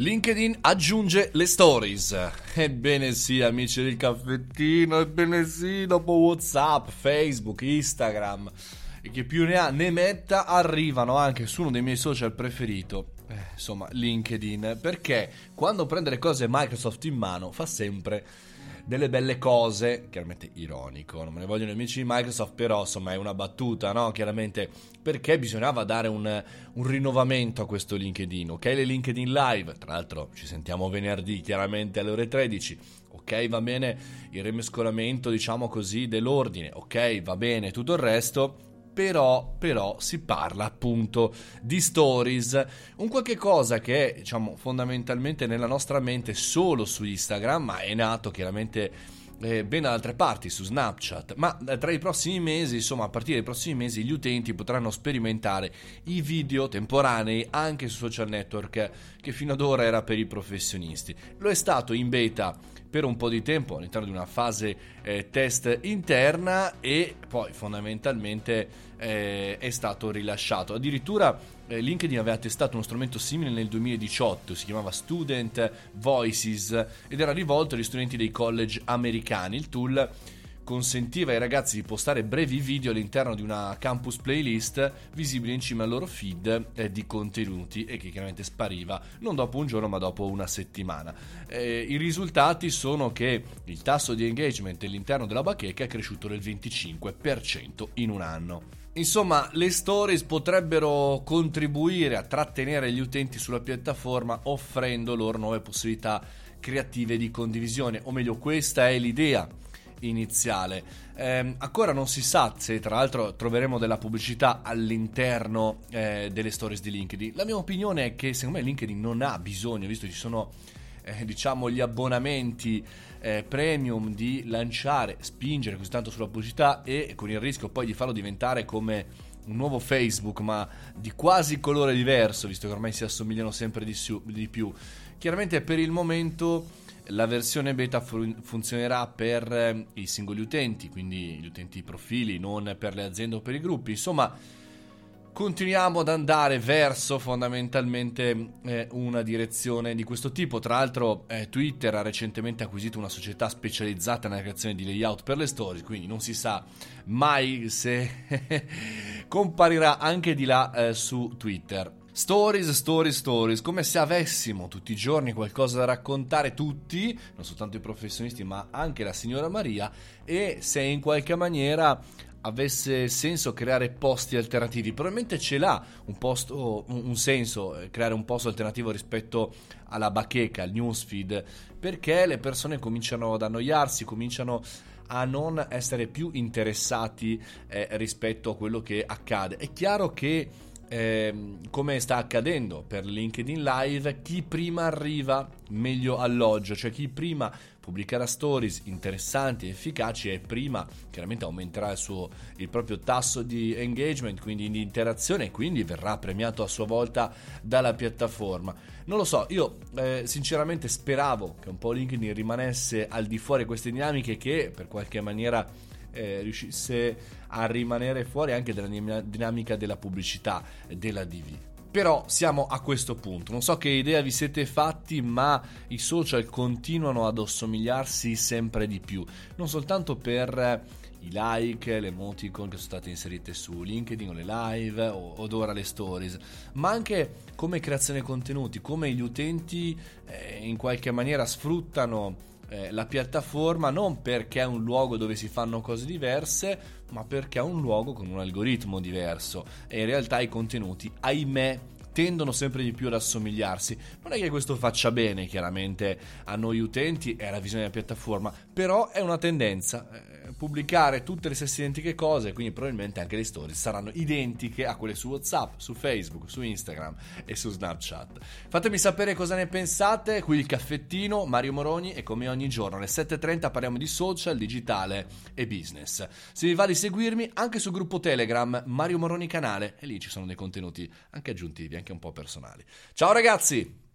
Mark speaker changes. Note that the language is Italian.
Speaker 1: LinkedIn aggiunge le stories. Ebbene sì, amici del caffettino, ebbene sì, dopo WhatsApp, Facebook, Instagram e che più ne ha ne metta, arrivano anche su uno dei miei social preferito. Eh, insomma, LinkedIn, perché quando prende le cose Microsoft in mano fa sempre delle belle cose, chiaramente ironico, non me ne vogliono amici di Microsoft, però insomma è una battuta, no? Chiaramente perché bisognava dare un, un rinnovamento a questo LinkedIn, ok? Le LinkedIn Live, tra l'altro ci sentiamo venerdì chiaramente alle ore 13, ok? Va bene il rimescolamento, diciamo così, dell'ordine, ok? Va bene tutto il resto, però, però si parla appunto di stories, un qualche cosa che è diciamo fondamentalmente nella nostra mente solo su Instagram, ma è nato chiaramente eh, ben da altre parti su Snapchat, ma eh, tra i prossimi mesi, insomma a partire dai prossimi mesi, gli utenti potranno sperimentare i video temporanei anche su social network che fino ad ora era per i professionisti. Lo è stato in beta per un po' di tempo all'interno di una fase eh, test interna e poi fondamentalmente eh, è stato rilasciato. Addirittura eh, LinkedIn aveva testato uno strumento simile nel 2018, si chiamava Student Voices ed era rivolto agli studenti dei college americani. Il tool consentiva ai ragazzi di postare brevi video all'interno di una campus playlist visibile in cima al loro feed eh, di contenuti e che chiaramente spariva non dopo un giorno ma dopo una settimana. Eh, I risultati sono che il tasso di engagement all'interno della bacheca è cresciuto del 25% in un anno. Insomma, le stories potrebbero contribuire a trattenere gli utenti sulla piattaforma offrendo loro nuove possibilità creative di condivisione, o meglio, questa è l'idea iniziale. Eh, ancora non si sa se tra l'altro troveremo della pubblicità all'interno eh, delle stories di LinkedIn. La mia opinione è che secondo me LinkedIn non ha bisogno, visto che ci sono eh, diciamo gli abbonamenti eh, premium di lanciare, spingere così tanto sulla pubblicità e con il rischio poi di farlo diventare come un nuovo Facebook ma di quasi colore diverso visto che ormai si assomigliano sempre di, su, di più chiaramente per il momento la versione beta fun- funzionerà per eh, i singoli utenti, quindi gli utenti profili, non per le aziende o per i gruppi. Insomma, continuiamo ad andare verso fondamentalmente eh, una direzione di questo tipo. Tra l'altro, eh, Twitter ha recentemente acquisito una società specializzata nella creazione di layout per le stories, quindi non si sa mai se comparirà anche di là eh, su Twitter. Stories, stories, stories, come se avessimo tutti i giorni qualcosa da raccontare tutti, non soltanto i professionisti, ma anche la signora Maria, e se in qualche maniera avesse senso creare posti alternativi. Probabilmente ce l'ha un, posto, un senso eh, creare un posto alternativo rispetto alla bacheca, al newsfeed, perché le persone cominciano ad annoiarsi, cominciano a non essere più interessati eh, rispetto a quello che accade. È chiaro che eh, come sta accadendo per LinkedIn Live, chi prima arriva meglio alloggio, cioè chi prima pubblicherà stories interessanti e efficaci e prima chiaramente aumenterà il, suo, il proprio tasso di engagement, quindi di interazione e quindi verrà premiato a sua volta dalla piattaforma. Non lo so, io eh, sinceramente speravo che un po' LinkedIn rimanesse al di fuori queste dinamiche che per qualche maniera eh, riuscisse a rimanere fuori anche dalla dinamica della pubblicità della DV. Però siamo a questo punto, non so che idea vi siete fatti, ma i social continuano ad assomigliarsi sempre di più, non soltanto per i like, le emoticon che sono state inserite su LinkedIn o le live o, od ora le stories, ma anche come creazione contenuti, come gli utenti eh, in qualche maniera sfruttano eh, la piattaforma non perché è un luogo dove si fanno cose diverse, ma perché è un luogo con un algoritmo diverso e in realtà i contenuti, ahimè, tendono sempre di più ad assomigliarsi. Non è che questo faccia bene, chiaramente, a noi utenti e alla visione della piattaforma, però è una tendenza. Pubblicare tutte le stesse identiche cose, quindi probabilmente anche le storie saranno identiche a quelle su WhatsApp, su Facebook, su Instagram e su Snapchat. Fatemi sapere cosa ne pensate. Qui il caffettino, Mario Moroni e come ogni giorno alle 7.30 parliamo di social, digitale e business. Se vi va di seguirmi anche sul gruppo Telegram Mario Moroni canale e lì ci sono dei contenuti anche aggiuntivi, anche un po' personali. Ciao ragazzi!